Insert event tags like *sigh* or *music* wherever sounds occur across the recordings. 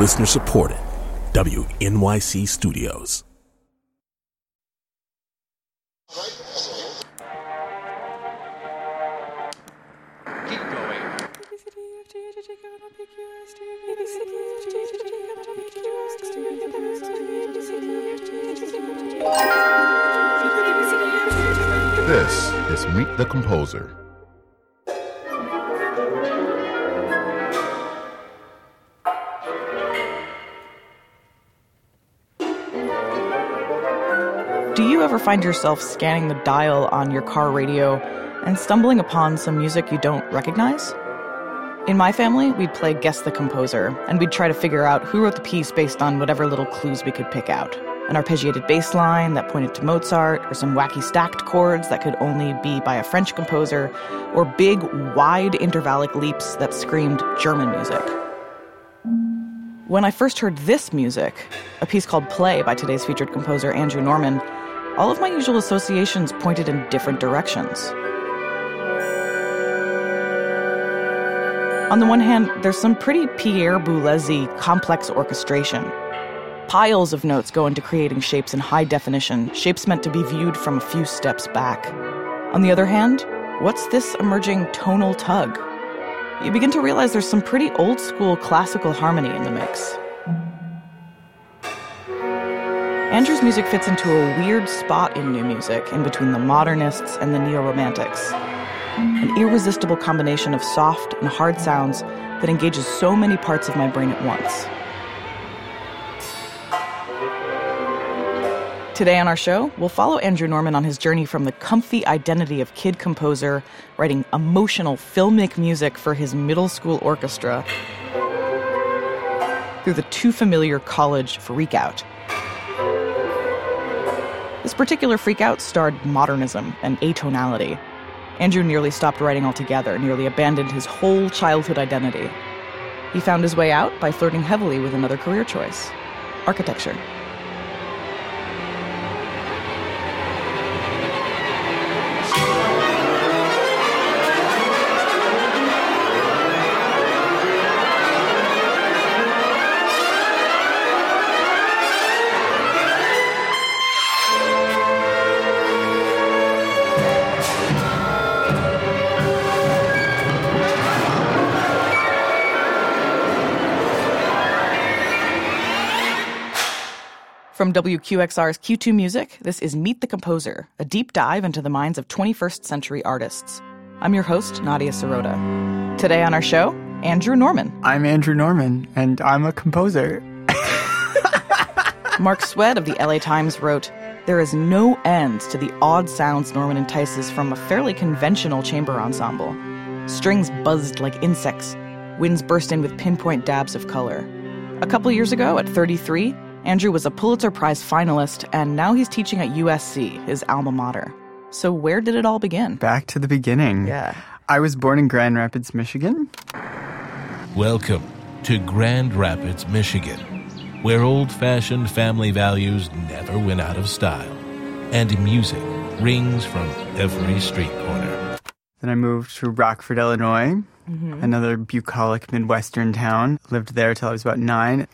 Listener supported. WNYC Studios. This is Meet the Composer. Do you ever find yourself scanning the dial on your car radio and stumbling upon some music you don't recognize? In my family, we'd play Guess the Composer, and we'd try to figure out who wrote the piece based on whatever little clues we could pick out. An arpeggiated bass line that pointed to Mozart, or some wacky stacked chords that could only be by a French composer, or big, wide intervallic leaps that screamed German music. When I first heard this music, a piece called Play by today's featured composer Andrew Norman, all of my usual associations pointed in different directions. On the one hand, there's some pretty Pierre Boulez complex orchestration. Piles of notes go into creating shapes in high definition, shapes meant to be viewed from a few steps back. On the other hand, what's this emerging tonal tug? You begin to realize there's some pretty old school classical harmony in the mix. Andrew's music fits into a weird spot in new music, in between the modernists and the neo romantics. An irresistible combination of soft and hard sounds that engages so many parts of my brain at once. Today on our show, we'll follow Andrew Norman on his journey from the comfy identity of kid composer, writing emotional filmic music for his middle school orchestra, through the too familiar college freakout. This particular freakout starred modernism and atonality. Andrew nearly stopped writing altogether, nearly abandoned his whole childhood identity. He found his way out by flirting heavily with another career choice architecture. From WQXR's Q2 Music, this is Meet the Composer, a deep dive into the minds of 21st century artists. I'm your host, Nadia Sirota. Today on our show, Andrew Norman. I'm Andrew Norman, and I'm a composer. *laughs* Mark Swed of the LA Times wrote, There is no end to the odd sounds Norman entices from a fairly conventional chamber ensemble. Strings buzzed like insects, winds burst in with pinpoint dabs of color. A couple years ago, at 33, Andrew was a Pulitzer Prize finalist, and now he's teaching at USC, his alma mater. So, where did it all begin? Back to the beginning. Yeah. I was born in Grand Rapids, Michigan. Welcome to Grand Rapids, Michigan, where old fashioned family values never went out of style, and music rings from every street corner. Then I moved to Rockford, Illinois, mm-hmm. another bucolic Midwestern town. Lived there till I was about nine.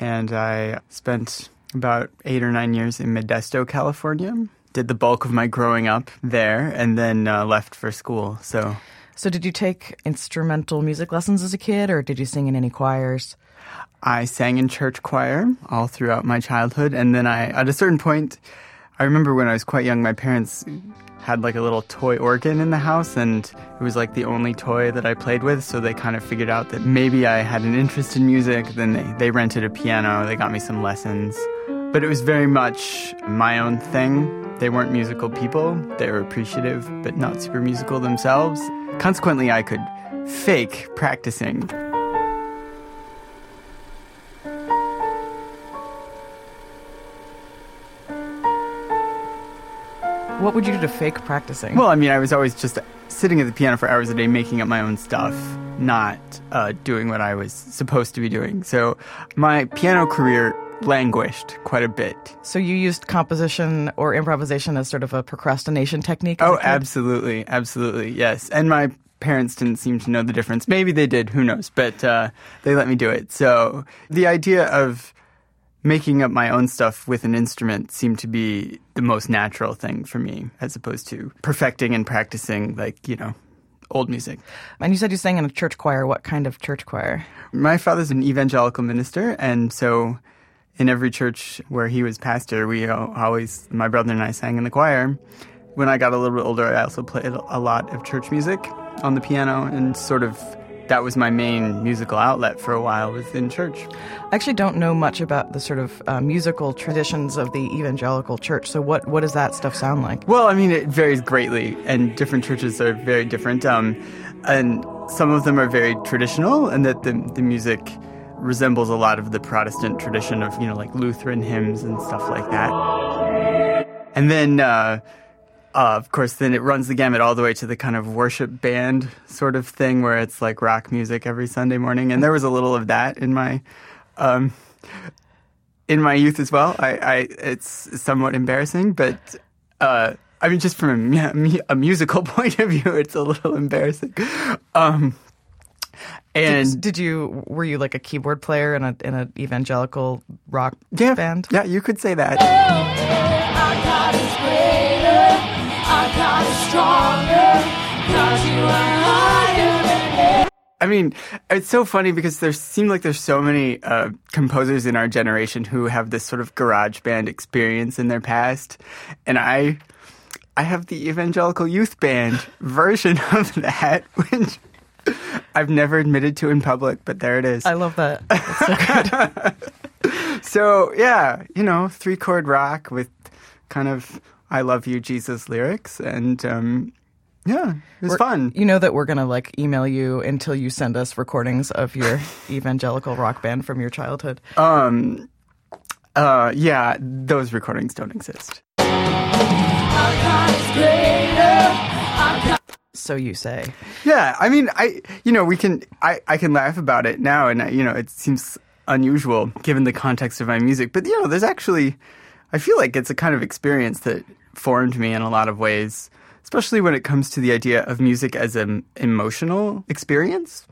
And I spent about eight or nine years in Modesto, California. Did the bulk of my growing up there and then uh, left for school. So So, did you take instrumental music lessons as a kid, or did you sing in any choirs? I sang in church choir all throughout my childhood. And then I, at a certain point, I remember when I was quite young, my parents had like a little toy organ in the house, and it was like the only toy that I played with. So they kind of figured out that maybe I had an interest in music. Then they, they rented a piano, they got me some lessons. But it was very much my own thing. They weren't musical people, they were appreciative, but not super musical themselves. Consequently, I could fake practicing. What would you do to fake practicing? Well, I mean, I was always just sitting at the piano for hours a day making up my own stuff, not uh, doing what I was supposed to be doing. So my piano career languished quite a bit. so, you used composition or improvisation as sort of a procrastination technique? Oh, absolutely. Absolutely. Yes. And my parents didn't seem to know the difference. Maybe they did, who knows? But uh, they let me do it. So the idea of making up my own stuff with an instrument seemed to be the most natural thing for me, as opposed to perfecting and practicing, like, you know, old music. And you said you sang in a church choir. What kind of church choir? My father's an evangelical minister, and so in every church where he was pastor, we always, my brother and I sang in the choir. When I got a little bit older, I also played a lot of church music on the piano and sort of that was my main musical outlet for a while within church. I actually don't know much about the sort of uh, musical traditions of the evangelical church. So what what does that stuff sound like? Well, I mean, it varies greatly, and different churches are very different. Um, and some of them are very traditional, and that the the music resembles a lot of the Protestant tradition of you know like Lutheran hymns and stuff like that. And then. Uh, uh, of course, then it runs the gamut all the way to the kind of worship band sort of thing where it's like rock music every Sunday morning. And there was a little of that in my um, in my youth as well. I, I it's somewhat embarrassing, but uh, I mean, just from a, a, musical *laughs* point of view, it's a little embarrassing. Um, and did, did, you were you like a keyboard player in a in an evangelical rock yeah, band? Yeah, you could say that. I mean, it's so funny because there seem like there's so many uh, composers in our generation who have this sort of garage band experience in their past, and I, I have the evangelical youth band version *laughs* of that, which I've never admitted to in public, but there it is. I love that. so good. *laughs* so yeah, you know, three chord rock with kind of "I love you, Jesus" lyrics, and um, yeah, it was we're, fun. You know that we're gonna like email you until you send us recordings of your *laughs* evangelical rock band from your childhood. Um, uh, yeah, those recordings don't exist. So you say? Yeah, I mean, I you know we can I I can laugh about it now, and you know it seems unusual given the context of my music, but you know there's actually I feel like it's a kind of experience that formed me in a lot of ways especially when it comes to the idea of music as an emotional experience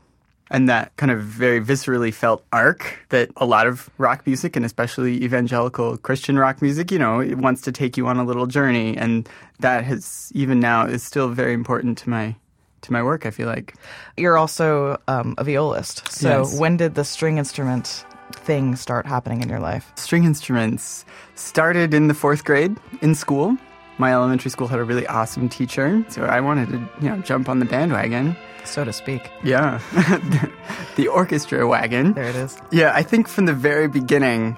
and that kind of very viscerally felt arc that a lot of rock music and especially evangelical Christian rock music, you know, it wants to take you on a little journey and that has even now is still very important to my to my work, I feel like. You're also um, a violist. So yes. when did the string instrument thing start happening in your life? String instruments started in the 4th grade in school my elementary school had a really awesome teacher, so I wanted to, you know, jump on the bandwagon. So to speak. Yeah. *laughs* the orchestra wagon. There it is. Yeah, I think from the very beginning,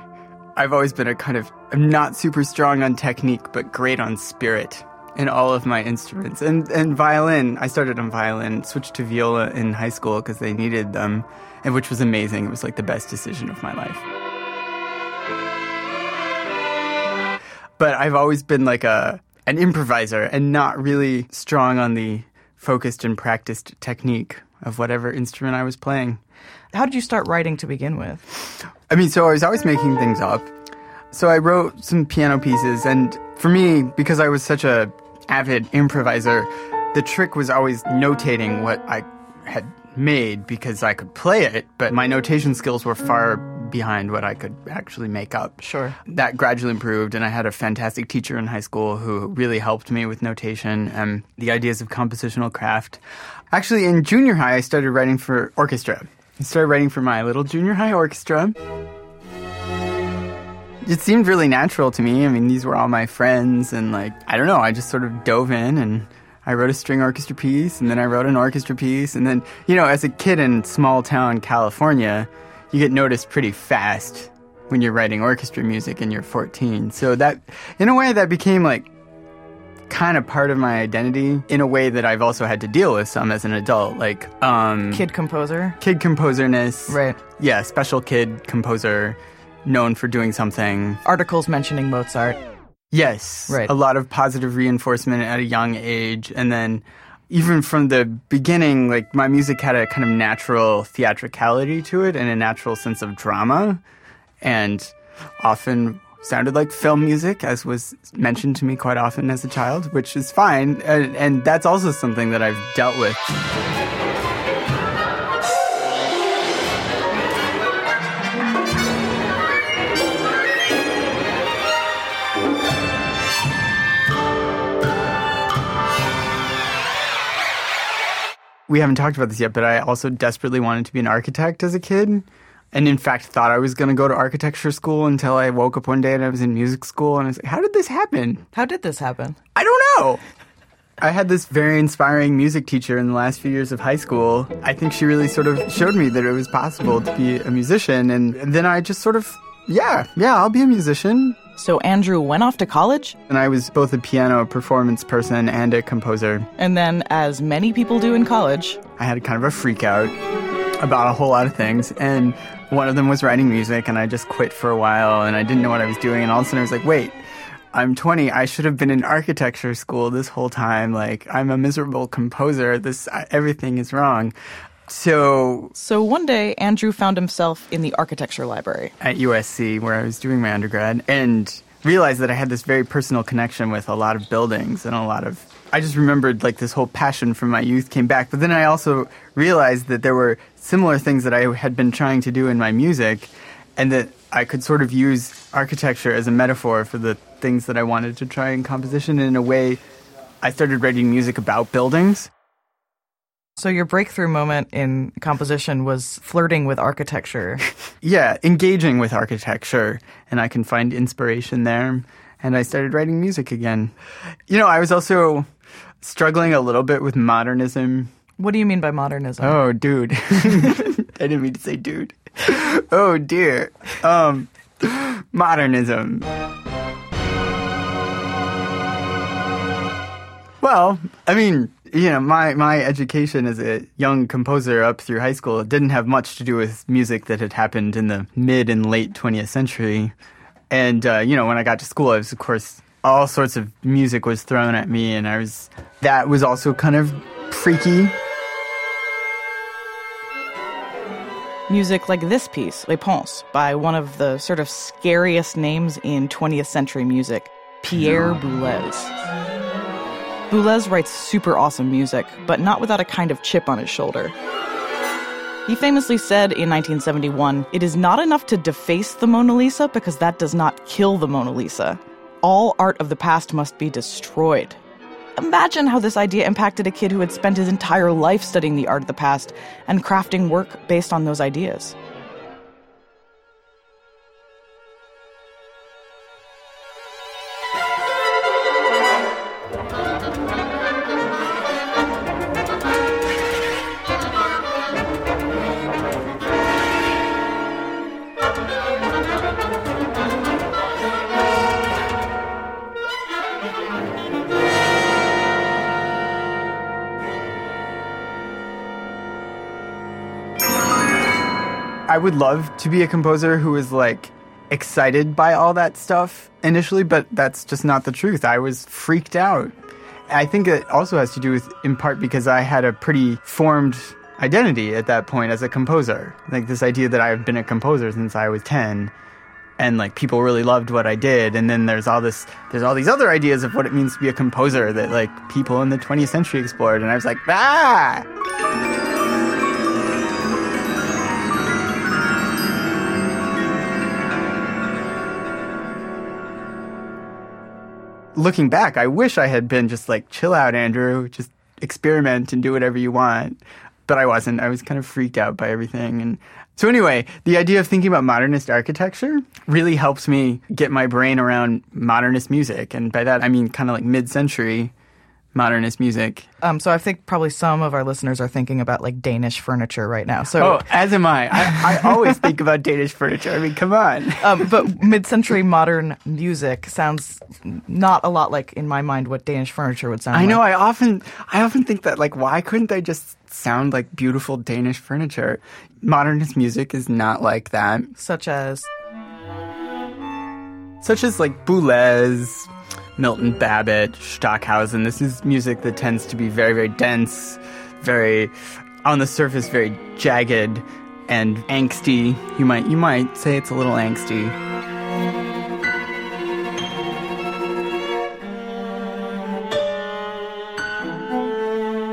I've always been a kind of, I'm not super strong on technique, but great on spirit in all of my instruments. And, and violin, I started on violin, switched to viola in high school because they needed them, and which was amazing. It was like the best decision of my life. But I've always been like a, an improviser and not really strong on the focused and practiced technique of whatever instrument I was playing. How did you start writing to begin with? I mean, so I was always making things up. So I wrote some piano pieces, and for me, because I was such a avid improviser, the trick was always notating what I had made because I could play it, but my notation skills were far behind what I could actually make up. Sure. That gradually improved, and I had a fantastic teacher in high school who really helped me with notation and the ideas of compositional craft. Actually, in junior high, I started writing for orchestra. I started writing for my little junior high orchestra. It seemed really natural to me. I mean, these were all my friends, and like, I don't know, I just sort of dove in and I wrote a string orchestra piece, and then I wrote an orchestra piece, and then, you know, as a kid in small town California, you get noticed pretty fast when you're writing orchestra music and you're 14. So that, in a way, that became like kind of part of my identity in a way that I've also had to deal with some as an adult, like um, kid composer, kid composerness, right? Yeah, special kid composer, known for doing something. Articles mentioning Mozart. Yes, right. A lot of positive reinforcement at a young age, and then even from the beginning, like my music had a kind of natural theatricality to it and a natural sense of drama, and often sounded like film music, as was mentioned to me quite often as a child, which is fine. And, and that's also something that I've dealt with. We haven't talked about this yet, but I also desperately wanted to be an architect as a kid. And in fact, thought I was going to go to architecture school until I woke up one day and I was in music school. And I was like, how did this happen? How did this happen? I don't know. I had this very inspiring music teacher in the last few years of high school. I think she really sort of showed me that it was possible to be a musician. And then I just sort of, yeah, yeah, I'll be a musician. So Andrew went off to college, And I was both a piano performance person and a composer. and then, as many people do in college, I had kind of a freak out about a whole lot of things. And one of them was writing music, and I just quit for a while, and I didn't know what I was doing. And all of a sudden, I was like, wait, I'm 20. I should have been in architecture school this whole time. Like, I'm a miserable composer. This everything is wrong. So so one day Andrew found himself in the architecture library. at USC, where I was doing my undergrad, and realized that I had this very personal connection with a lot of buildings and a lot of. I just remembered like this whole passion from my youth came back. But then I also realized that there were similar things that I had been trying to do in my music, and that I could sort of use architecture as a metaphor for the things that I wanted to try in composition. And in a way, I started writing music about buildings. So your breakthrough moment in composition was flirting with architecture. *laughs* yeah, engaging with architecture, and I can find inspiration there. And I started writing music again. You know, I was also struggling a little bit with modernism. what do you mean by modernism? Oh, dude. *laughs* I didn't mean to say dude. Oh, dear. Um, modernism. Well, I mean, you know, my, my education as a young composer up through high school didn't have much to do with music that had happened in the mid and late 20th century. And, uh, you know, when I got to school, I was, of course, all sorts of music was thrown at me, and I was, that was also kind of freaky. Music like this piece, Les Ponts, by one of the sort of scariest names in 20th century music, Pierre Boulez. Boulez writes super awesome music, but not without a kind of chip on his shoulder. He famously said in 1971, It is not enough to deface the Mona Lisa because that does not kill the Mona Lisa. All art of the past must be destroyed. Imagine how this idea impacted a kid who had spent his entire life studying the art of the past and crafting work based on those ideas. Would love to be a composer who is like excited by all that stuff initially, but that's just not the truth. I was freaked out. I think it also has to do with, in part, because I had a pretty formed identity at that point as a composer. Like this idea that I've been a composer since I was 10 and like people really loved what I did and then there's all this there's all these other ideas of what it means to be a composer that like people in the 20th century explored and I was like ah looking back, I wish I had been just like, chill out, Andrew, just experiment and do whatever you want. But I wasn't. I was kind of freaked out by everything. And so, anyway, the idea of thinking about modernist architecture really helps me get my brain around modernist music. And by that, I mean kind of like mid century modernist music. Um, so I think probably some of our listeners are thinking about like Danish furniture right now. So, Oh, as am I. I, I always think about Danish furniture. I mean, come on. *laughs* um, but mid-century modern music sounds not a lot like, in my mind, what Danish furniture would sound I like. know. I often, I often think that like, why couldn't they just sound like beautiful Danish furniture? Modernist music is not like that. Such as such as like Boulez, Milton Babbitt, Stockhausen. This is music that tends to be very, very dense, very on the surface, very jagged and angsty. You might you might say it's a little angsty.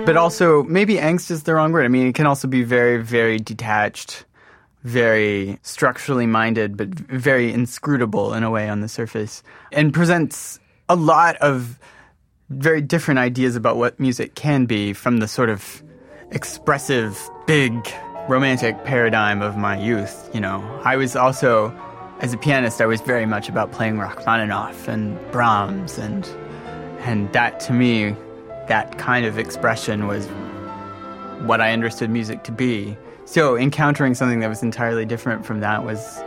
But also, maybe angst is the wrong word. I mean, it can also be very, very detached, very structurally minded, but very inscrutable in a way on the surface, and presents a lot of very different ideas about what music can be from the sort of expressive, big, romantic paradigm of my youth. You know, I was also, as a pianist, I was very much about playing Rachmaninoff and Brahms, and and that to me, that kind of expression was what I understood music to be. So encountering something that was entirely different from that was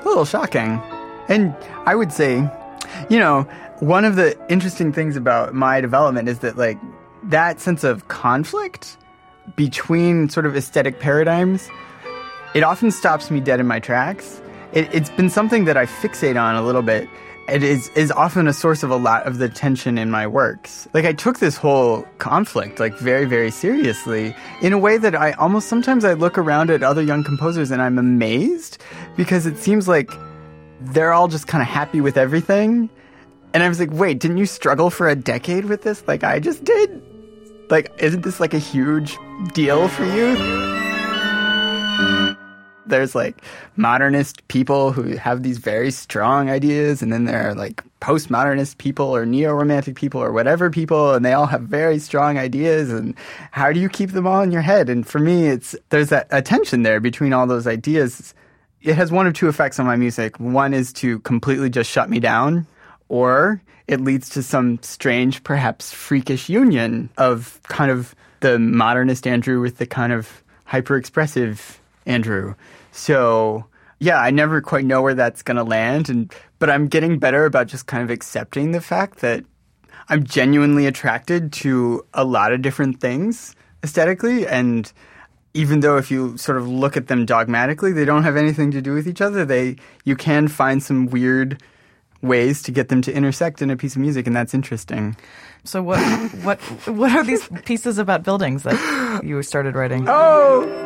a little shocking. And I would say, you know, one of the interesting things about my development is that like that sense of conflict between sort of aesthetic paradigms, it often stops me dead in my tracks. It, it's been something that I fixate on a little bit. It is is often a source of a lot of the tension in my works. Like I took this whole conflict like very very seriously in a way that I almost sometimes I look around at other young composers and I'm amazed because it seems like they're all just kind of happy with everything. And I was like, wait, didn't you struggle for a decade with this like I just did? Like, isn't this like a huge deal for you? There's like modernist people who have these very strong ideas, and then there are like postmodernist people or neo romantic people or whatever people, and they all have very strong ideas. And how do you keep them all in your head? And for me, it's there's that a tension there between all those ideas. It has one of two effects on my music. One is to completely just shut me down, or it leads to some strange, perhaps freakish union of kind of the modernist Andrew with the kind of hyper expressive Andrew. So, yeah, I never quite know where that's going to land and but I'm getting better about just kind of accepting the fact that I'm genuinely attracted to a lot of different things aesthetically and even though if you sort of look at them dogmatically, they don't have anything to do with each other. They you can find some weird ways to get them to intersect in a piece of music, and that's interesting. So what what what are these pieces about buildings that you started writing? *gasps* Oh.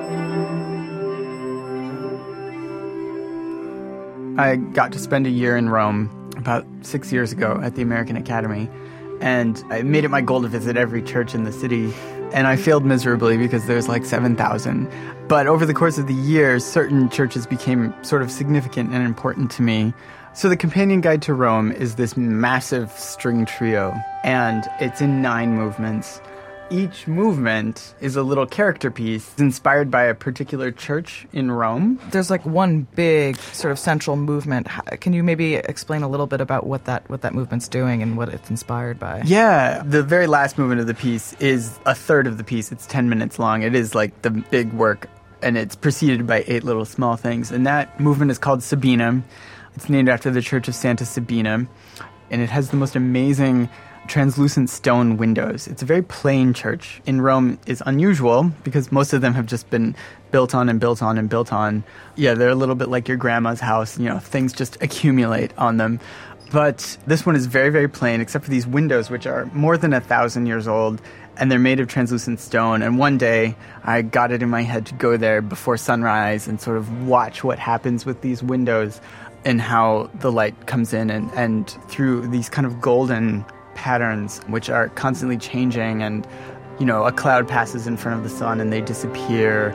I got to spend a year in Rome about six years ago at the American Academy, and I made it my goal to visit every church in the city. And I failed miserably because there's like 7,000. But over the course of the year, certain churches became sort of significant and important to me. So, the Companion Guide to Rome is this massive string trio, and it's in nine movements. Each movement is a little character piece inspired by a particular church in Rome. There's like one big sort of central movement. Can you maybe explain a little bit about what that what that movement's doing and what it's inspired by? Yeah, the very last movement of the piece is a third of the piece. It's 10 minutes long. It is like the big work, and it's preceded by eight little small things. And that movement is called Sabina. It's named after the Church of Santa Sabina, and it has the most amazing translucent stone windows. It's a very plain church. In Rome is unusual because most of them have just been built on and built on and built on. Yeah, they're a little bit like your grandma's house, you know, things just accumulate on them. But this one is very, very plain, except for these windows, which are more than a thousand years old, and they're made of translucent stone. And one day, I got it in my head to go there before sunrise and sort of watch what happens with these windows and how the light comes in and, and through these kind of golden patterns, which are constantly changing. And, you know, a cloud passes in front of the sun and they disappear.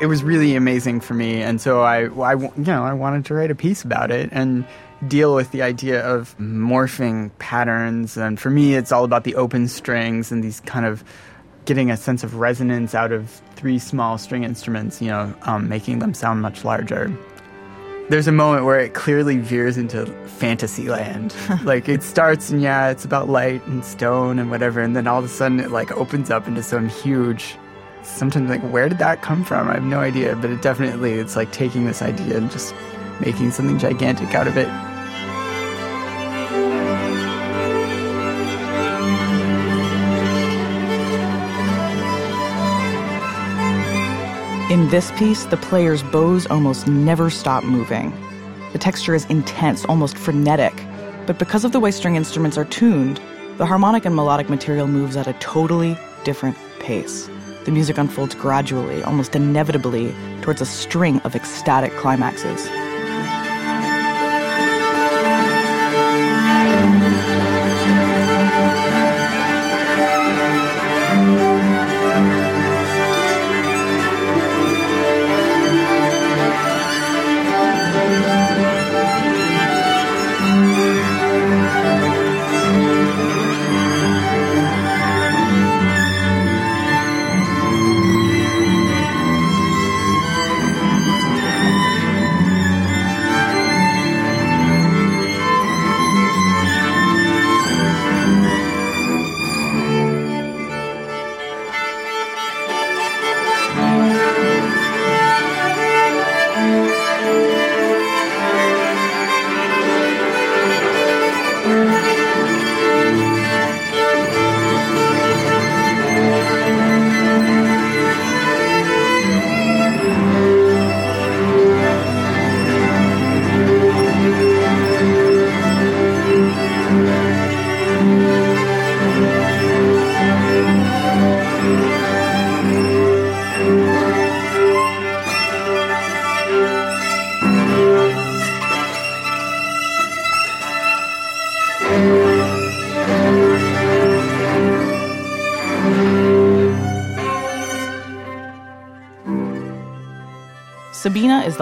It was really amazing for me. And so I, I, you know, I wanted to write a piece about it and deal with the idea of morphing patterns. And for me, it's all about the open strings and these kind of getting a sense of resonance out of three small string instruments, you know, um, making them sound much larger. There's a moment where it clearly veers into fantasy land. *laughs* like it starts and yeah, it's about light and stone and whatever, and then all of a sudden it like opens up into some huge. Sometimes like where did that come from? I have no idea, but it definitely it's like taking this idea and just making something gigantic out of it. In this piece, the player's bows almost never stop moving. The texture is intense, almost frenetic, but because of the way string instruments are tuned, the harmonic and melodic material moves at a totally different pace. The music unfolds gradually, almost inevitably, towards a string of ecstatic climaxes.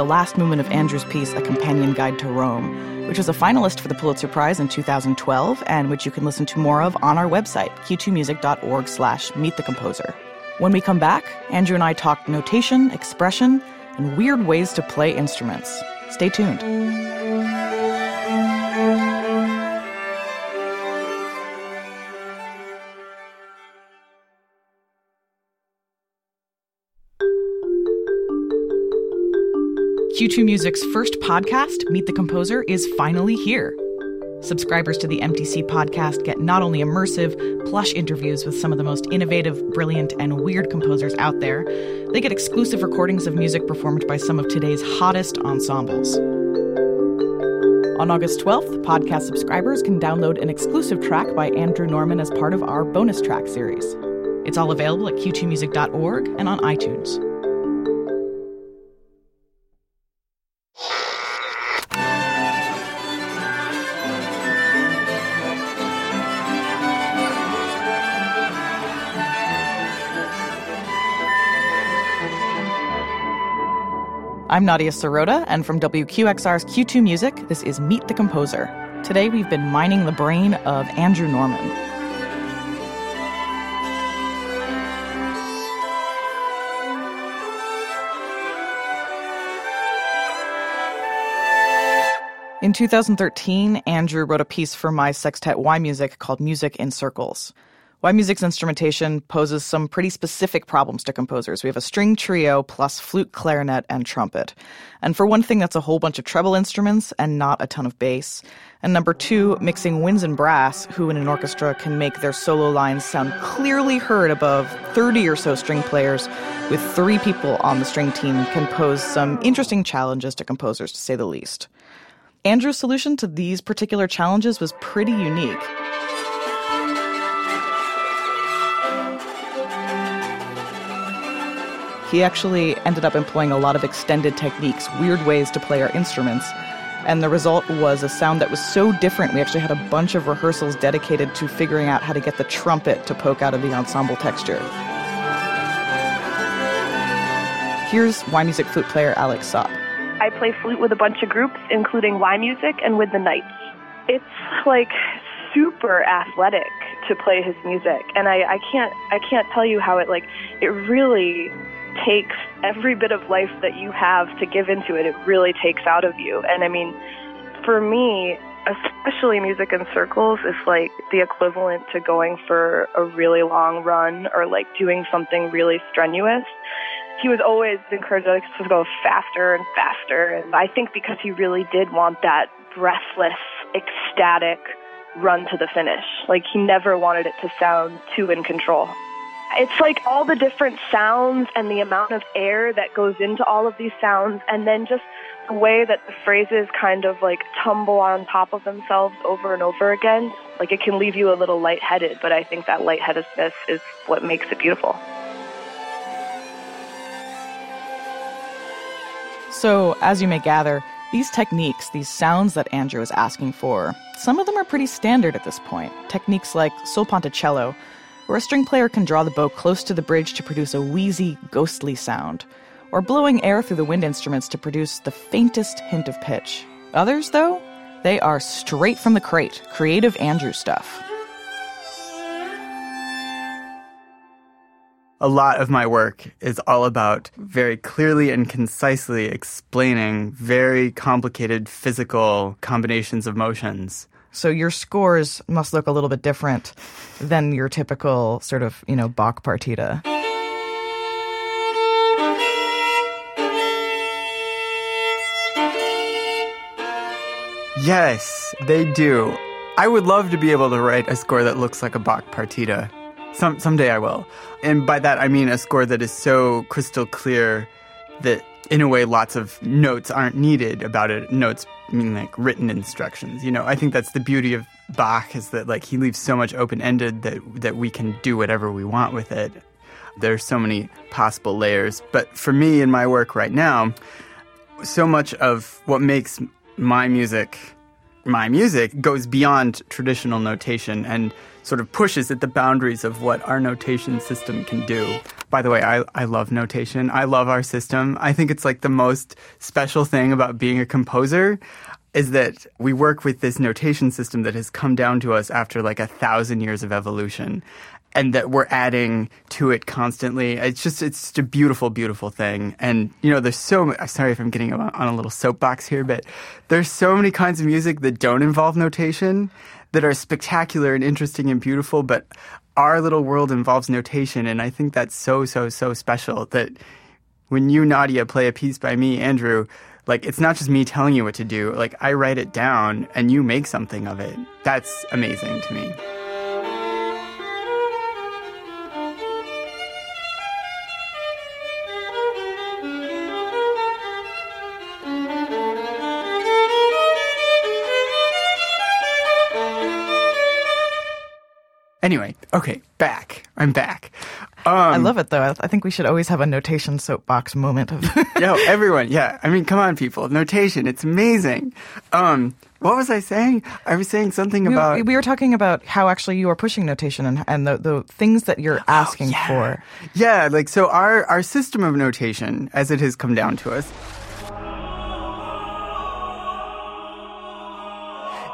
The last movement of Andrew's piece, A Companion Guide to Rome, which was a finalist for the Pulitzer Prize in 2012 and which you can listen to more of on our website, q2music.org slash meet the composer. When we come back, Andrew and I talk notation, expression, and weird ways to play instruments. Stay tuned. Q2 Music's first podcast, Meet the Composer, is finally here. Subscribers to the MTC podcast get not only immersive, plush interviews with some of the most innovative, brilliant, and weird composers out there, they get exclusive recordings of music performed by some of today's hottest ensembles. On August 12th, podcast subscribers can download an exclusive track by Andrew Norman as part of our bonus track series. It's all available at q2music.org and on iTunes. I'm Nadia Sirota, and from WQXR's Q2 Music, this is Meet the Composer. Today we've been mining the brain of Andrew Norman. In 2013, Andrew wrote a piece for my sextet yMusic called Music in Circles. yMusic's instrumentation poses some pretty specific problems to composers. We have a string trio plus flute, clarinet, and trumpet. And for one thing, that's a whole bunch of treble instruments and not a ton of bass. And number two, mixing winds and brass, who in an orchestra can make their solo lines sound clearly heard above 30 or so string players with three people on the string team can pose some interesting challenges to composers, to say the least. Andrew's solution to these particular challenges was pretty unique. He actually ended up employing a lot of extended techniques, weird ways to play our instruments. And the result was a sound that was so different. We actually had a bunch of rehearsals dedicated to figuring out how to get the trumpet to poke out of the ensemble texture. Here's yMusic flute player Alex Sopp. I play flute with a bunch of groups, including yMusic and with the Knights. It's like super athletic to play his music, and I, I can't I can't tell you how it like it really takes every bit of life that you have to give into it. It really takes out of you. And I mean, for me, especially music in circles is like the equivalent to going for a really long run or like doing something really strenuous. He was always encouraged to go faster and faster. And I think because he really did want that breathless, ecstatic run to the finish. Like he never wanted it to sound too in control. It's like all the different sounds and the amount of air that goes into all of these sounds, and then just the way that the phrases kind of like tumble on top of themselves over and over again. Like it can leave you a little lightheaded, but I think that lightheadedness is what makes it beautiful. So, as you may gather, these techniques, these sounds that Andrew is asking for, some of them are pretty standard at this point. Techniques like sul ponticello, where a string player can draw the bow close to the bridge to produce a wheezy, ghostly sound, or blowing air through the wind instruments to produce the faintest hint of pitch. Others, though, they are straight from the crate, creative Andrew stuff. a lot of my work is all about very clearly and concisely explaining very complicated physical combinations of motions. So your scores must look a little bit different than your typical sort of, you know, Bach partita. Yes, they do. I would love to be able to write a score that looks like a Bach partita. Some someday I will. And by that I mean a score that is so crystal clear that in a way lots of notes aren't needed about it. Notes mean like written instructions. You know, I think that's the beauty of Bach is that like he leaves so much open ended that that we can do whatever we want with it. There's so many possible layers. But for me in my work right now, so much of what makes my music my music goes beyond traditional notation and sort of pushes at the boundaries of what our notation system can do. By the way, I, I love notation. I love our system. I think it's like the most special thing about being a composer is that we work with this notation system that has come down to us after like a thousand years of evolution and that we're adding to it constantly. It's just, it's a beautiful, beautiful thing. And, you know, there's so, mu- sorry if I'm getting on a little soapbox here, but there's so many kinds of music that don't involve notation that are spectacular and interesting and beautiful, but our little world involves notation. And I think that's so, so, so special that when you, Nadia, play a piece by me, Andrew, like it's not just me telling you what to do. Like I write it down and you make something of it. That's amazing to me. Anyway, okay, back. I'm back. Um, I love it though. I think we should always have a notation soapbox moment of. *laughs* Yo, everyone, yeah. I mean, come on, people. Notation, it's amazing. Um, what was I saying? I was saying something we, about. we were talking about how actually you are pushing notation and, and the, the things that you're asking Oh, yeah. for. Yeah, like so our our system of notation as it has come down to us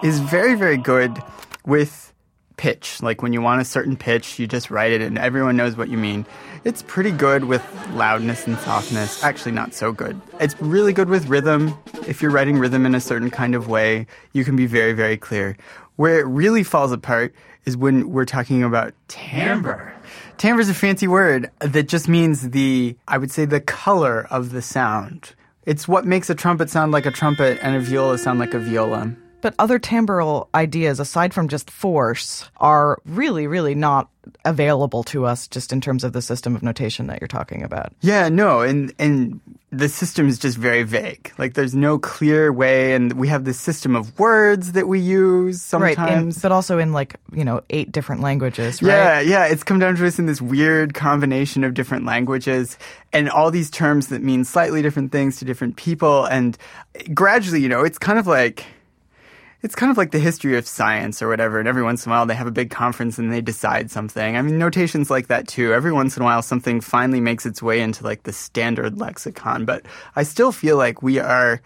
is very very good with pitch. Like when you want a certain pitch, you just write it and everyone knows what you mean. It's pretty good with loudness and softness. Actually not so good. It's really good with rhythm. If you're writing rhythm in a certain kind of way, you can be very very clear. Where it really falls apart is when we're talking about timbre. Timbre is a fancy word that just means the, I would say, the color of the sound. It's what makes a trumpet sound like a trumpet and a viola sound like a viola. But other timbral ideas, aside from just force, are really, really not available to us just in terms of the system of notation that you're talking about. Yeah, no, and and the system is just very vague. Like there's no clear way, and we have this system of words that we use Right. sometimes. in- but also in like, you know, eight different languages, right? Yeah, yeah, it's come down to us in this weird combination of different languages and all these terms that mean slightly different things to different people. And gradually, you know, it's kind of like it's kind of like the history of science or whatever. And every once in a while, they have a big conference and they decide something. I mean, notations like that too. Every once in a while, something finally makes its way into like the standard lexicon. But I still feel like we are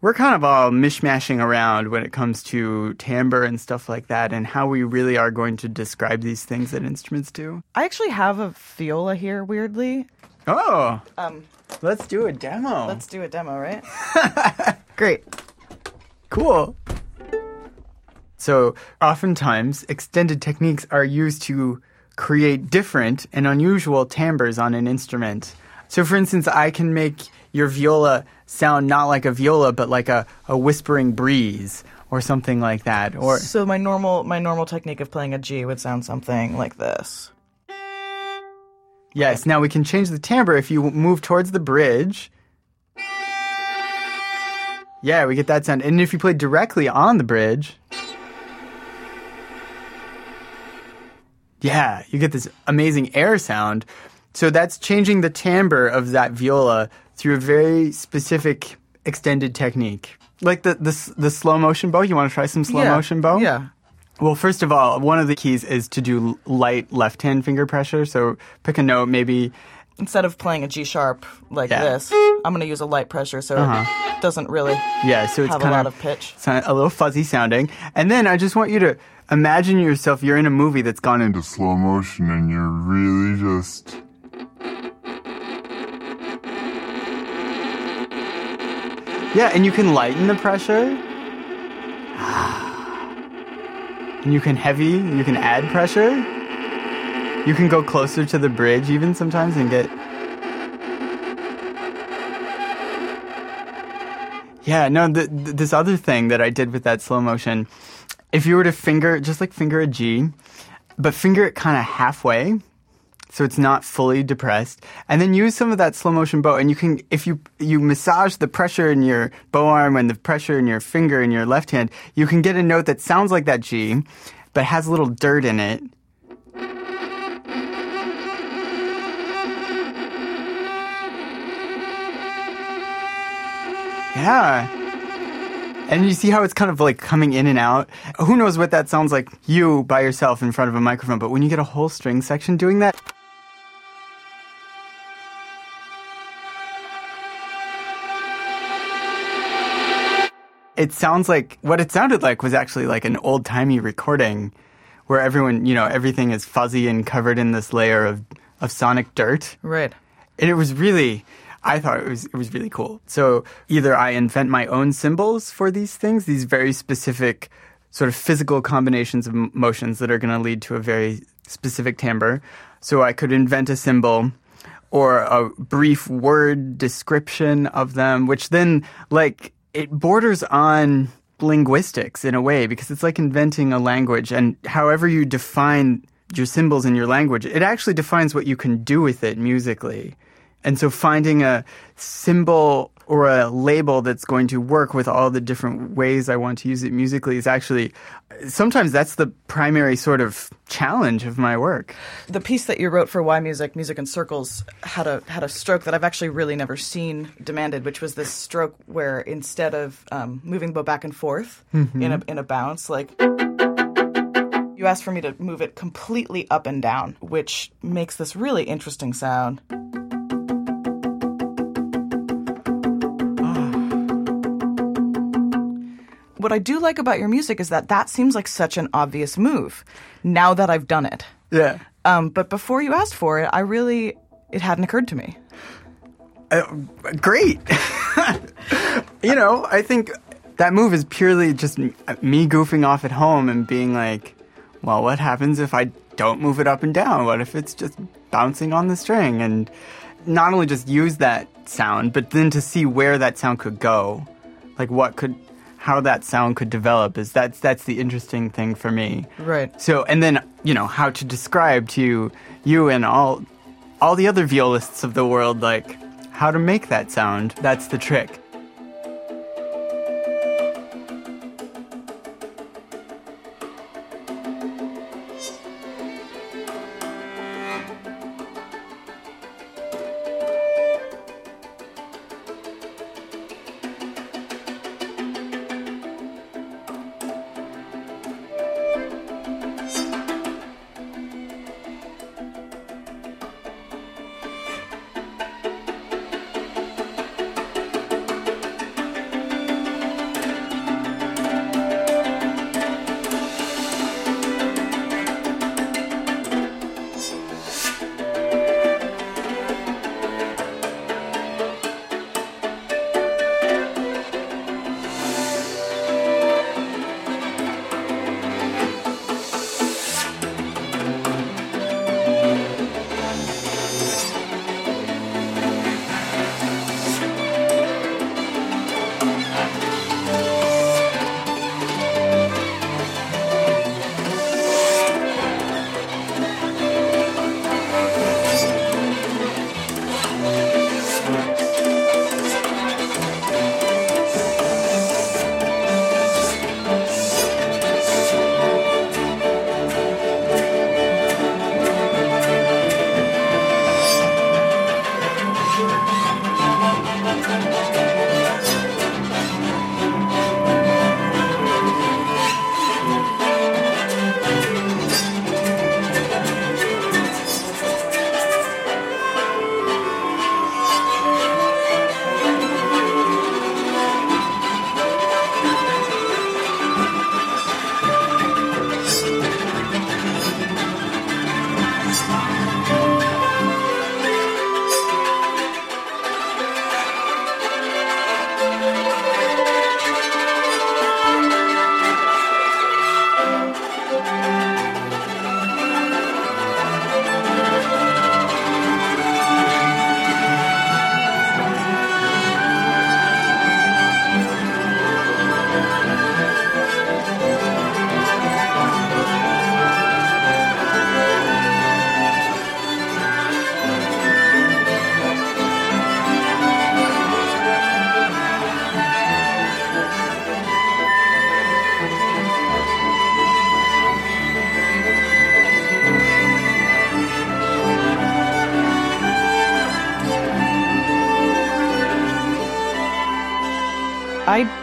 we're kind of all mishmashing around when it comes to timbre and stuff like that and how we really are going to describe these things that instruments do. I actually have a viola here, weirdly. Oh, Um, let's do a demo. let's do a demo, right? *laughs* Great. cool. So, oftentimes, extended techniques are used to create different and unusual timbres on an instrument. So, for instance, I can make your viola sound not like a viola, but like a, a whispering breeze or something like that. Or So my normal my normal technique of playing a G would sound something like this. Yes, now we can change the timbre if you move towards the bridge. Yeah, we get that sound. And if you play directly on the bridge. Yeah, you get this amazing air sound. So that's changing the timbre of that viola through a very specific extended technique. Like the the, the slow motion bow. You want to try some slow Yeah. motion bow? Yeah. Well, first of all, one of the keys is to do light left hand finger pressure. So pick a note, maybe. Instead of playing a G sharp like Yeah. this, I'm going to use a light pressure so uh-huh. it doesn't really Yeah, so it's have a kind lot of pitch. a little fuzzy sounding. And then I just want you to imagine yourself, you're in a movie that's gone into slow motion and you're really just Yeah, and you can lighten the pressure. *sighs* And you can heavy, you can add pressure. You can go closer to the bridge even sometimes and get Yeah, no, th- th- this other thing that I did with that slow motion, if you were to finger, just like finger a G, but finger it kind of halfway, so it's not fully depressed, and then use some of that slow motion bow, and you can, if you you massage the pressure in your bow arm and the pressure in your finger in your left hand, you can get a note that sounds like that G, but has a little dirt in it. Yeah. And you see how it's kind of like coming in and out. Who knows what that sounds like you by yourself in front of a microphone, but when you get a whole string section doing that, it sounds like what it sounded like was actually like an old timey recording where everyone, you know, everything is fuzzy and covered in this layer of, of sonic dirt. Right. And it was really, I thought it was, it was really cool. So either I invent my own symbols for these things, these very specific sort of physical combinations of motions that are going to lead to a very specific timbre. So I could invent a symbol or a brief word description of them, which then like it borders on linguistics in a way because it's like inventing a language and however you define your symbols in your language, it actually defines what you can do with it musically. And so finding a symbol or a label that's going to work with all the different ways I want to use it musically is actually sometimes that's the primary sort of challenge of my work. The piece that you wrote for Why Music, Music in Circles, had a had a stroke that I've actually really never seen demanded, which was this stroke where instead of um, moving the bow back and forth in a in a bounce, like you asked for me to move it completely up and down, which makes this really interesting sound. What I do like about your music is that that seems like such an obvious move now that I've done it. Yeah. Um, but before you asked for it, I really, it hadn't occurred to me. Uh, great. *laughs* you know, I think that move is purely just me goofing off at home and being like, well, what happens if I don't move it up and down? What if it's just bouncing on the string? And not only just use that sound, but then to see where that sound could go. Like what could how that sound could develop is that's that's the interesting thing for me. Right. So and then, you know, how to describe to you and all all the other violists of the world like how to make that sound. That's the trick.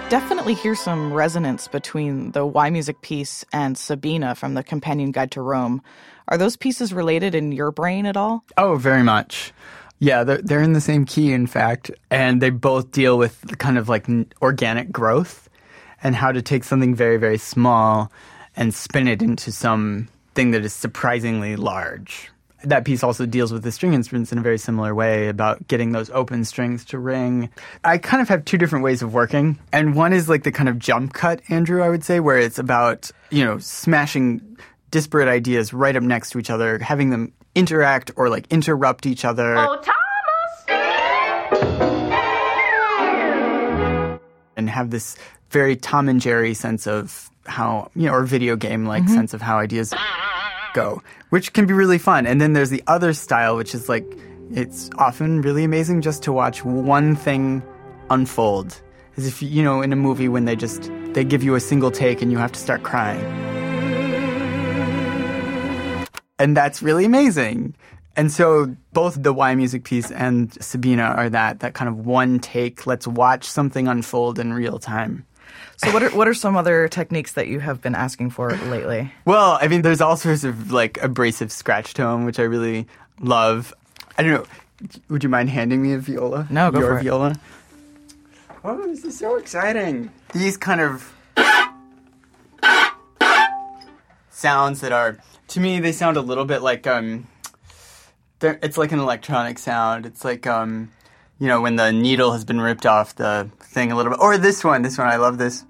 Definitely hear some resonance between the yMusic piece and Sabina from the Companion Guide to Rome. Are those pieces related in your brain at all? Oh, very much. Yeah, they're, they're in the same key, in fact, and they both deal with kind of like organic growth and how to take something very, very small and spin it into something that is surprisingly large. That piece also deals with the string instruments in a very similar way about getting those open strings to ring. I kind of have two different ways of working, and one is like the kind of jump cut, Andrew, I would say, where it's about, you know, smashing disparate ideas right up next to each other, having them interact or like interrupt each other. Oh, Thomas! and have this very Tom and Jerry sense of how, you know, or video game like mm-hmm. sense of how ideas go, which can be really fun. And then there's the other style, which is like, it's often really amazing just to watch one thing unfold. As if, you know, in a movie when they just, they give you a single take and you have to start crying. And that's really amazing. And so both the yMusic piece and Sabina are that, that kind of one take, let's watch something unfold in real time. So, what are what are some other techniques that you have been asking for lately? Well, I mean, there's all sorts of like abrasive scratch tone, which I really love. I don't know. Would you mind handing me a viola? No, go Your for it. viola. Oh, this is so exciting. These kind of sounds that are, to me, they sound a little bit like um, it's like an electronic sound. It's like um, you know, when the needle has been ripped off the thing a little bit. Or this one. This one, I love this.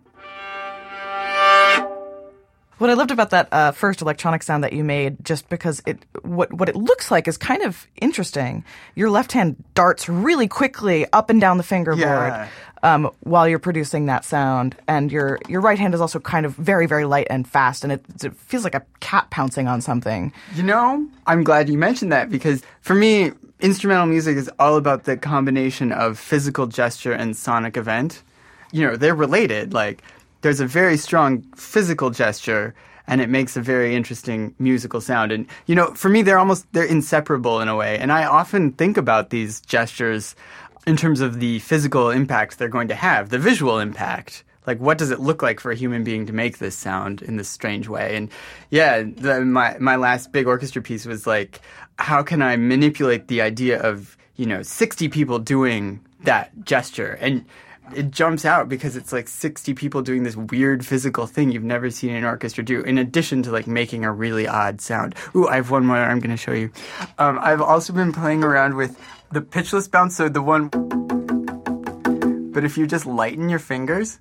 What I loved about that uh, first electronic sound that you made, just because it what what it looks like is kind of interesting. Your left hand darts really quickly up and down the fingerboard Yeah. um, while you're producing that sound, and your your right hand is also kind of very very light and fast, and it, it feels like a cat pouncing on something. You know, I'm glad you mentioned that because for me, instrumental music is all about the combination of physical gesture and sonic event. You know, they're related. Like, there's a very strong physical gesture and it makes a very interesting musical sound. And, you know, for me, they're almost, they're inseparable in a way. And I often think about these gestures in terms of the physical impact they're going to have, the visual impact. Like, what does it look like for a human being to make this sound in this strange way? And yeah, the, my my last big orchestra piece was like, how can I manipulate the idea of you know sixty people doing that gesture and it jumps out because it's like 60 people doing this weird physical thing you've never seen an orchestra do in addition to like making a really odd sound. Ooh i have one more i'm going to show you. Um, i've also been playing around with the pitchless bounce so the one but if you just lighten your fingers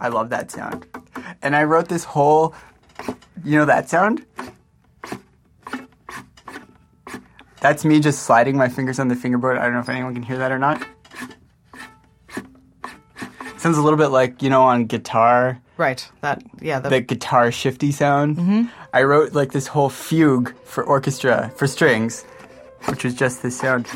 i love that sound. And i wrote this whole you know that sound that's me just sliding my fingers on the fingerboard. I don't know if anyone can hear that or not. Sounds a little bit like, you know, on guitar, Right. That yeah. The, the guitar shifty sound. Mm-hmm. I wrote like this whole fugue for orchestra, for strings, which was just this sound.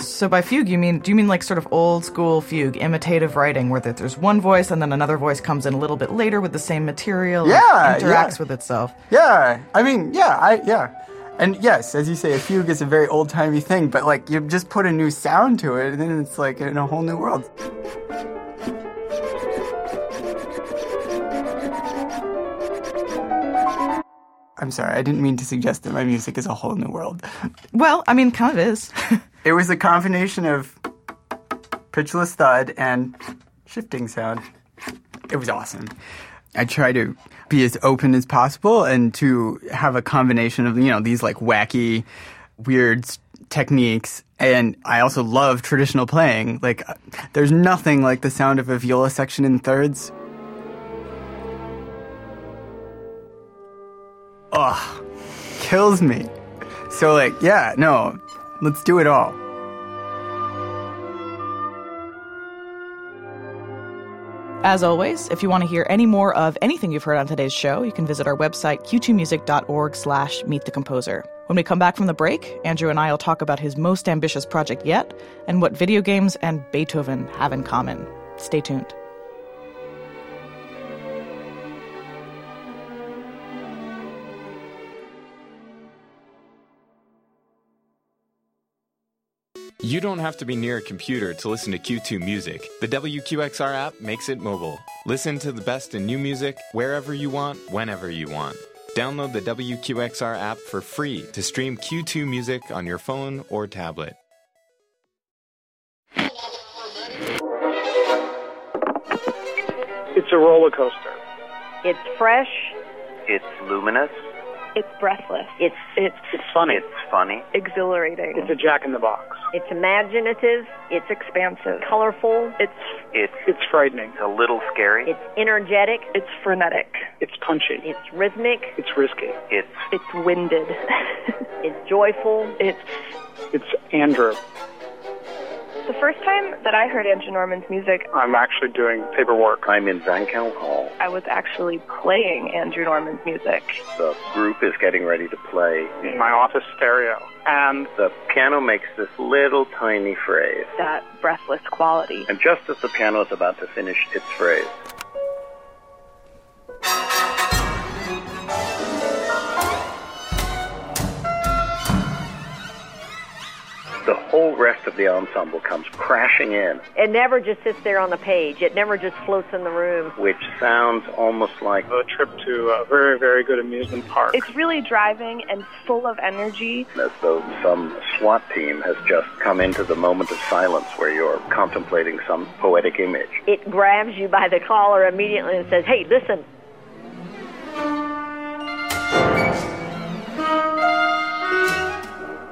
so by fugue, you mean do you mean like sort of old school fugue, imitative writing, where there's one voice and then another voice comes in a little bit later with the same material, and Yeah, interacts yeah. with itself. Yeah, I mean, yeah, I, yeah. And yes, as you say, a fugue is a very old timey thing, but like you just put a new sound to it, and then it's like in a whole new world. I'm sorry, I didn't mean to suggest that my music is a whole new world. Well, I mean, kind of is. *laughs* It was a combination of pitchless thud and shifting sound. It was awesome. I try to be as open as possible and to have a combination of, you know, these like wacky, weird techniques. And I also love traditional playing. Like, uh, there's nothing like the sound of a viola section in thirds. Ugh, kills me. So, like, yeah, no, let's do it all. As always, if you want to hear any more of anything you've heard on today's show, you can visit our website, q2music.org slash meet the composer. When we come back from the break, Andrew and I will talk about his most ambitious project yet and what video games and Beethoven have in common. Stay tuned. You don't have to be near a computer to listen to Q2 music. The WQXR app makes it mobile. Listen to the best in new music wherever you want, whenever you want. Download the WQXR app for free to stream Q2 music on your phone or tablet. It's a roller coaster. It's fresh. It's luminous. It's breathless. It's It's It's funny. It's funny. exhilarating. It's a jack in the box. it's imaginative. It's expansive. Colorful. It's It's It's frightening. a little scary. It's energetic. it's frenetic. It's punchy. It's rhythmic. It's risky. It's It's winded. *laughs* It's joyful. it's It's Andrew. The first time that I heard Andrew Norman's music, I'm actually doing paperwork. I'm in Zankel Hall. I was actually playing Andrew Norman's music. The group is getting ready to play. in my office stereo. And The piano makes this little tiny phrase. That breathless quality. And just as the piano is about to finish its phrase, the whole rest of the ensemble comes crashing in, It never just sits there on the page. It never just floats in the room. which sounds almost like a trip to a very, very good amusement park. It's really driving and full of energy. as though some SWAT team has just come into the moment of silence where you're contemplating some poetic image. It grabs you by the collar immediately and says, "Hey, listen."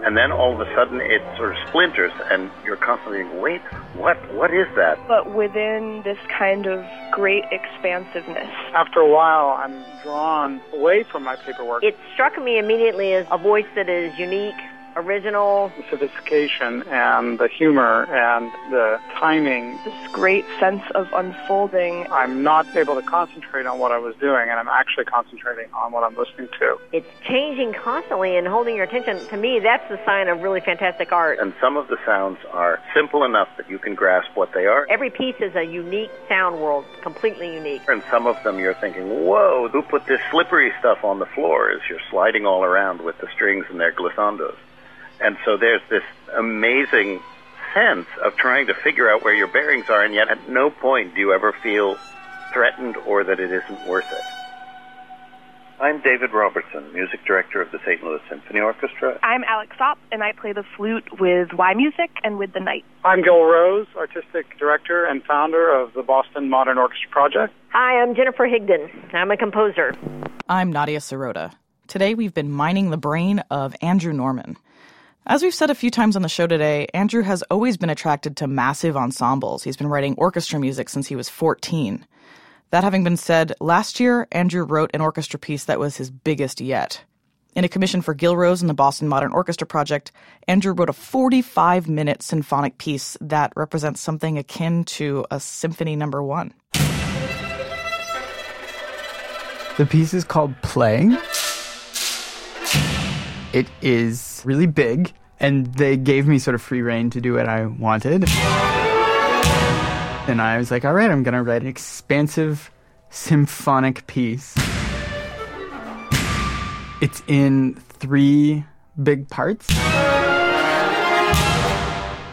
And then all of a sudden it sort of splinters and you're constantly thinking, wait, what what is that? but within this kind of great expansiveness. After a while, I'm drawn away from my paperwork. It struck me immediately as a voice that is unique, original. sophistication and the humor and the timing. This great sense of unfolding. I'm not able to concentrate on what I was doing, and I'm actually concentrating on what I'm listening to. It's changing constantly and holding your attention. To me, that's the sign of really fantastic art. And some of the sounds are simple enough that you can grasp what they are. Every piece is a unique sound world, completely unique. And some of them you're thinking, whoa, who put this slippery stuff on the floor as you're sliding all around with the strings and their glissandos. And so there's this amazing sense of trying to figure out where your bearings are, and yet at no point do you ever feel threatened or that it isn't worth it. I'm David Robertson, music director of the St. Louis Symphony Orchestra. I'm Alex Sopp, and I play the flute with yMusic and with the Knights. I'm Gil Rose, artistic director and founder of the Boston Modern Orchestra Project. Hi, I'm Jennifer Higdon. I'm a composer. I'm Nadia Sirota. Today we've been mining the brain of Andrew Norman. As we've said a few times on the show today, Andrew has always been attracted to massive ensembles. He's been writing orchestra music since he was 14. That having been said, last year, Andrew wrote an orchestra piece that was his biggest yet. In a commission for Gil Rose and the Boston Modern Orchestra Project, Andrew wrote a 45 minute symphonic piece that represents something akin to a symphony number one. The piece is called Play. It is really big, and they gave me sort of free reign to do what I wanted. And I was like, all right, I'm going to write an expansive symphonic piece. It's in three big parts.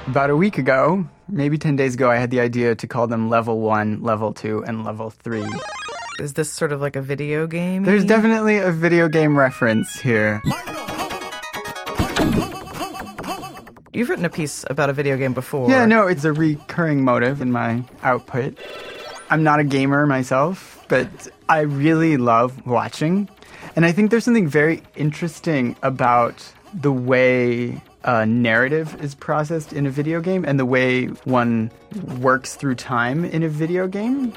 About a week ago, maybe 10 days ago, I had the idea to call them level one, level two, and level three. Is this sort of like a video game? There's definitely a video game reference here. You've written a piece about a video game before. Yeah, no, it's a recurring motive in my output. I'm not a gamer myself, but I really love watching. And I think there's something very interesting about the way a narrative is processed in a video game and the way one works through time in a video game.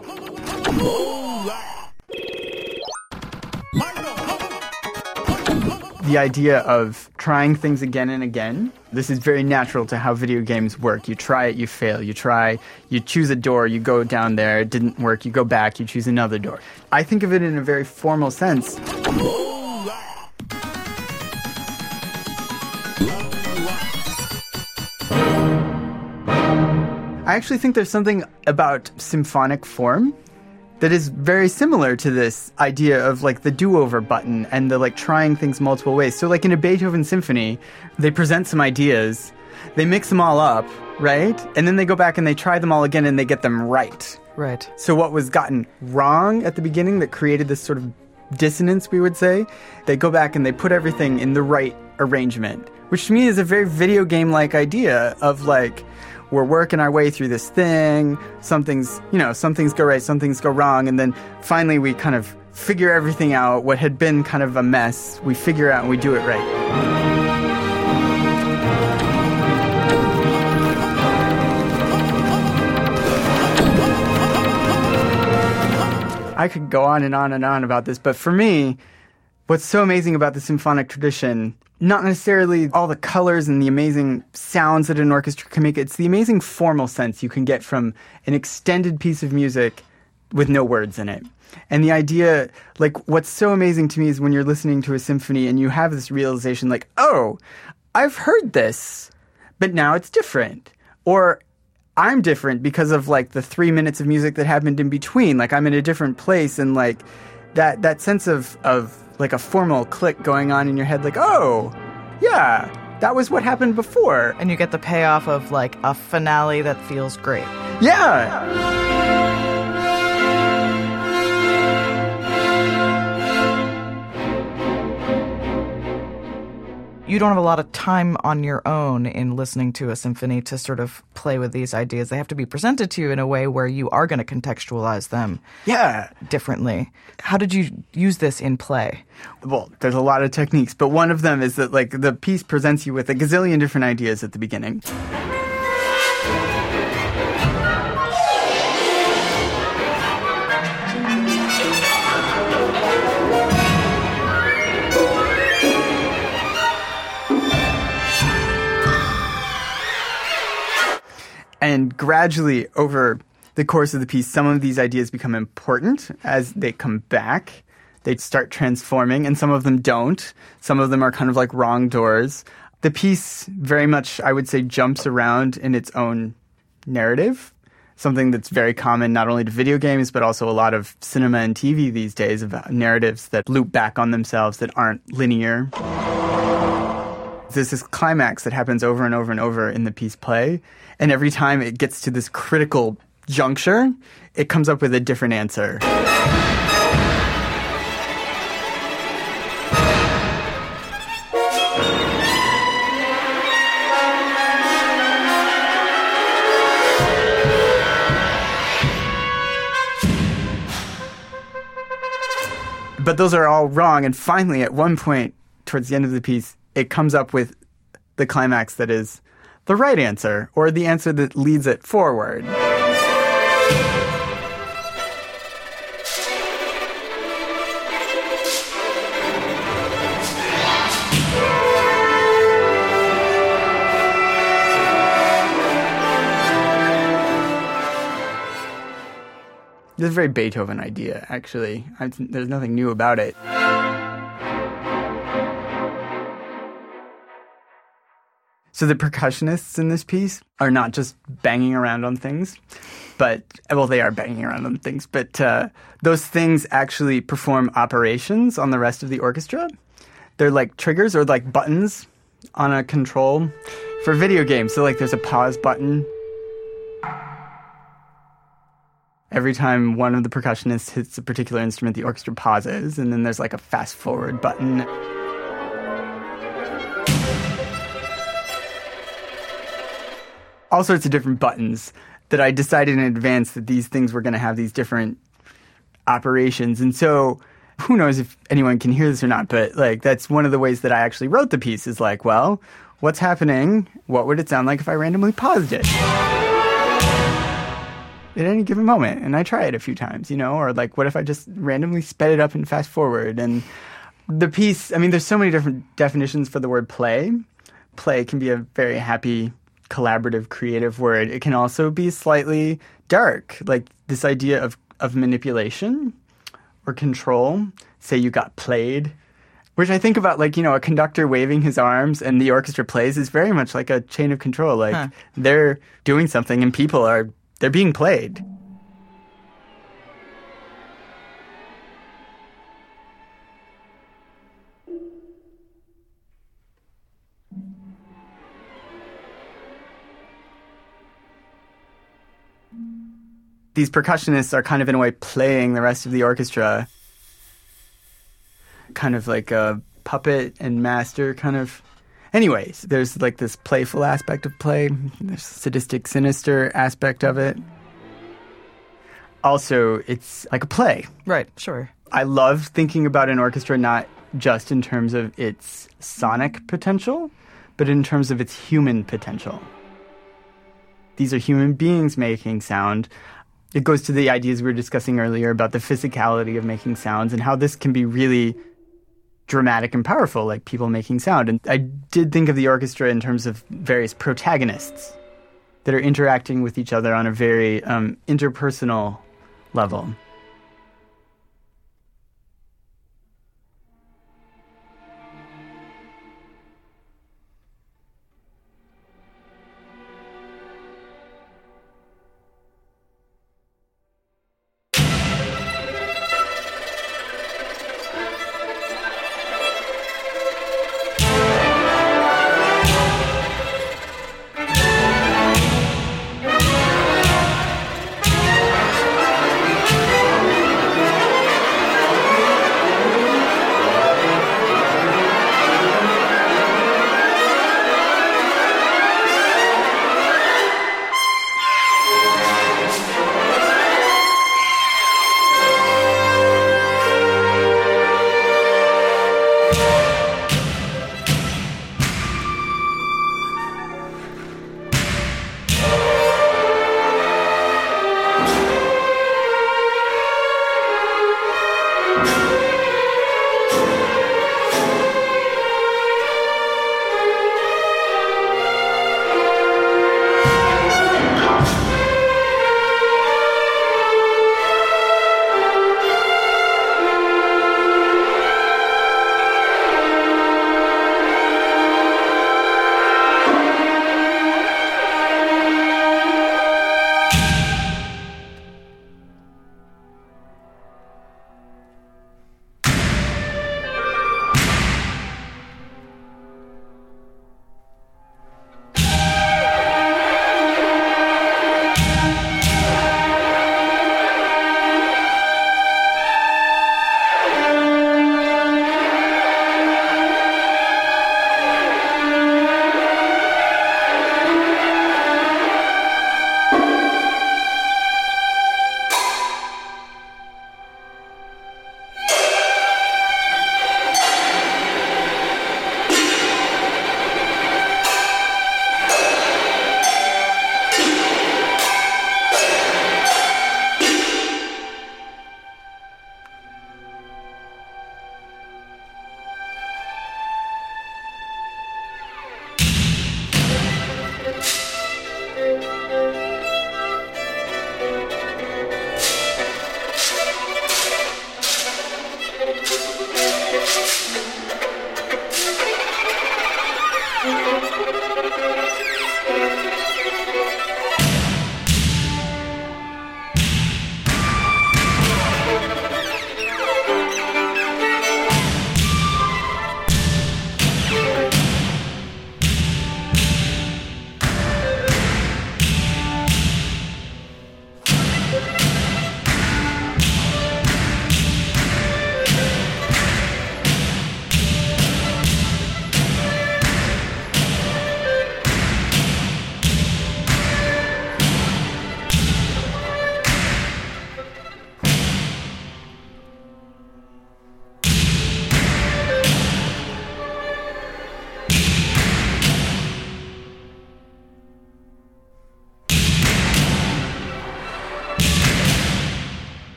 The idea of trying things again and again. This is very natural to how video games work. You try it, you fail. You try, you choose a door, you go down there, it didn't work, you go back, you choose another door. I think of it in a very formal sense. I actually think there's something about symphonic form that is very similar to this idea of like the do-over button and the like trying things multiple ways. So like in a Beethoven symphony, they present some ideas they mix them all up, right? And then they go back and they try them all again and they get them right. Right. So what was gotten wrong at the beginning that created this sort of dissonance, we would say, they go back and they put everything in the right arrangement, which to me is a very video game like idea of like, we're working our way through this thing, something's, you know, some things go right, some things go wrong, and then finally we kind of figure everything out. What had been kind of a mess, we figure out and we do it right. I could go on and on and on about this, but for me, what's so amazing about the symphonic tradition, not necessarily all the colors and the amazing sounds that an orchestra can make, it's the amazing formal sense you can get from an extended piece of music with no words in it. And the idea, like, what's so amazing to me is when you're listening to a symphony and you have this realization, like, oh, I've heard this, but now it's different. Or I'm different because of like the three minutes of music that happened in between. Like I'm in a different place and like that that sense of of like a formal click going on in your head, like, oh, yeah, that was what happened before. And you get the payoff of like a finale that feels great. Yeah. You don't have a lot of time on your own in listening to a symphony to sort of play with these ideas. They have to be presented to you in a way where you are going to contextualize them Yeah. differently. How did you use this in play? Well, there's a lot of techniques, but one of them is that like the piece presents you with a gazillion different ideas at the beginning. And gradually, over the course of the piece, some of these ideas become important as they come back. They start transforming, and some of them don't. Some of them are kind of like wrong doors. The piece very much, I would say, jumps around in its own narrative. Something that's very common not only to video games, but also a lot of cinema and TV these days of narratives that loop back on themselves that aren't linear there's this climax that happens over and over and over in the piece play. And every time it gets to this critical juncture, it comes up with a different answer. But those are all wrong. And finally, at one point, towards the end of the piece, it comes up with the climax that is the right answer or the answer that leads it forward. This is a very Beethoven idea, actually. I, there's nothing new about it. So the percussionists in this piece are not just banging around on things, but well, they are banging around on things, but uh, those things actually perform operations on the rest of the orchestra. They're like triggers or like buttons on a control for video games. So like, there's a pause button. Every time one of the percussionists hits a particular instrument, the orchestra pauses, and then there's like a fast forward button. All sorts of different buttons that I decided in advance that these things were going to have these different operations. And so who knows if anyone can hear this or not, but like that's one of the ways that I actually wrote the piece is like, well, what's happening? What would it sound like if I randomly paused it? At any given moment, and I try it a few times, you know, or like, what if I just randomly sped it up and fast forward? And the piece, I mean, there's so many different definitions for the word play. Play can be a very happy collaborative creative word it can also be slightly dark like this idea of of manipulation or control. Say you got played which i think about like you know a conductor waving his arms and the orchestra plays is very much like a chain of control. Like Huh. they're doing something and people are they're being played these percussionists are kind of in a way playing the rest of the orchestra, kind of like a puppet and master kind of. Anyways, there's like this playful aspect of play, there's sadistic, sinister aspect of it. Also, it's like a play. Right, sure. I love thinking about an orchestra not just in terms of its sonic potential, but in terms of its human potential. These are human beings making sound. It goes to the ideas we were discussing earlier about the physicality of making sounds and how this can be really dramatic and powerful, like people making sound. And I did think of the orchestra in terms of various protagonists that are interacting with each other on a very um, interpersonal level.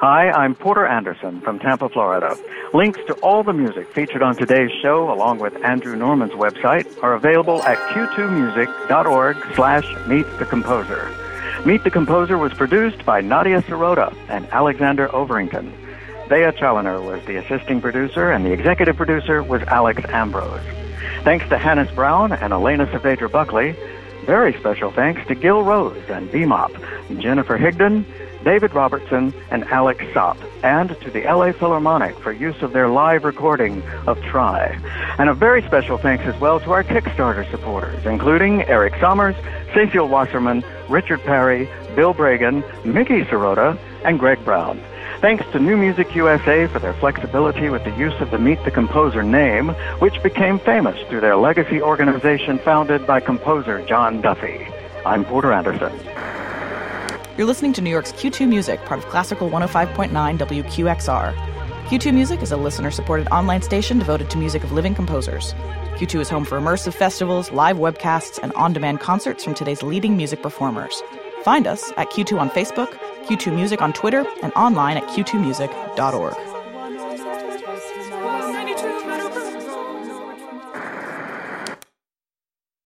Hi, I'm Porter Anderson from Tampa, Florida. Links to all the music featured on today's show, along with Andrew Norman's website, are available at q2music.org slash Meet the Composer. Meet the Composer was produced by Nadia Sirota and Alexander Overington. Bea Challoner was the assisting producer, and the executive producer was Alex Ambrose. Thanks to Hannes Brown and Elena Saavedra Buckley, very special thanks to Gil Rose and BMOP, Jennifer Higdon, David Robertson, and Alex Sopp, and to the LA Philharmonic for use of their live recording of Try. And a very special thanks as well to our Kickstarter supporters, including Eric Sommers, Cecil Wasserman, Richard Perry, Bill Bragan, Mickey Sirota, and Greg Brown. Thanks to New Music USA for their flexibility with the use of the Meet the Composer name, which became famous through their legacy organization founded by composer John Duffy. I'm Porter Anderson. You're listening to New York's Q2 Music, part of Classical 105.9 WQXR. Q2 Music is a listener supported online station devoted to music of living composers. Q2 is home for immersive festivals, live webcasts, and on demand concerts from today's leading music performers. Find us at Q2 on Facebook, Q2 Music on Twitter, and online at q2music.org.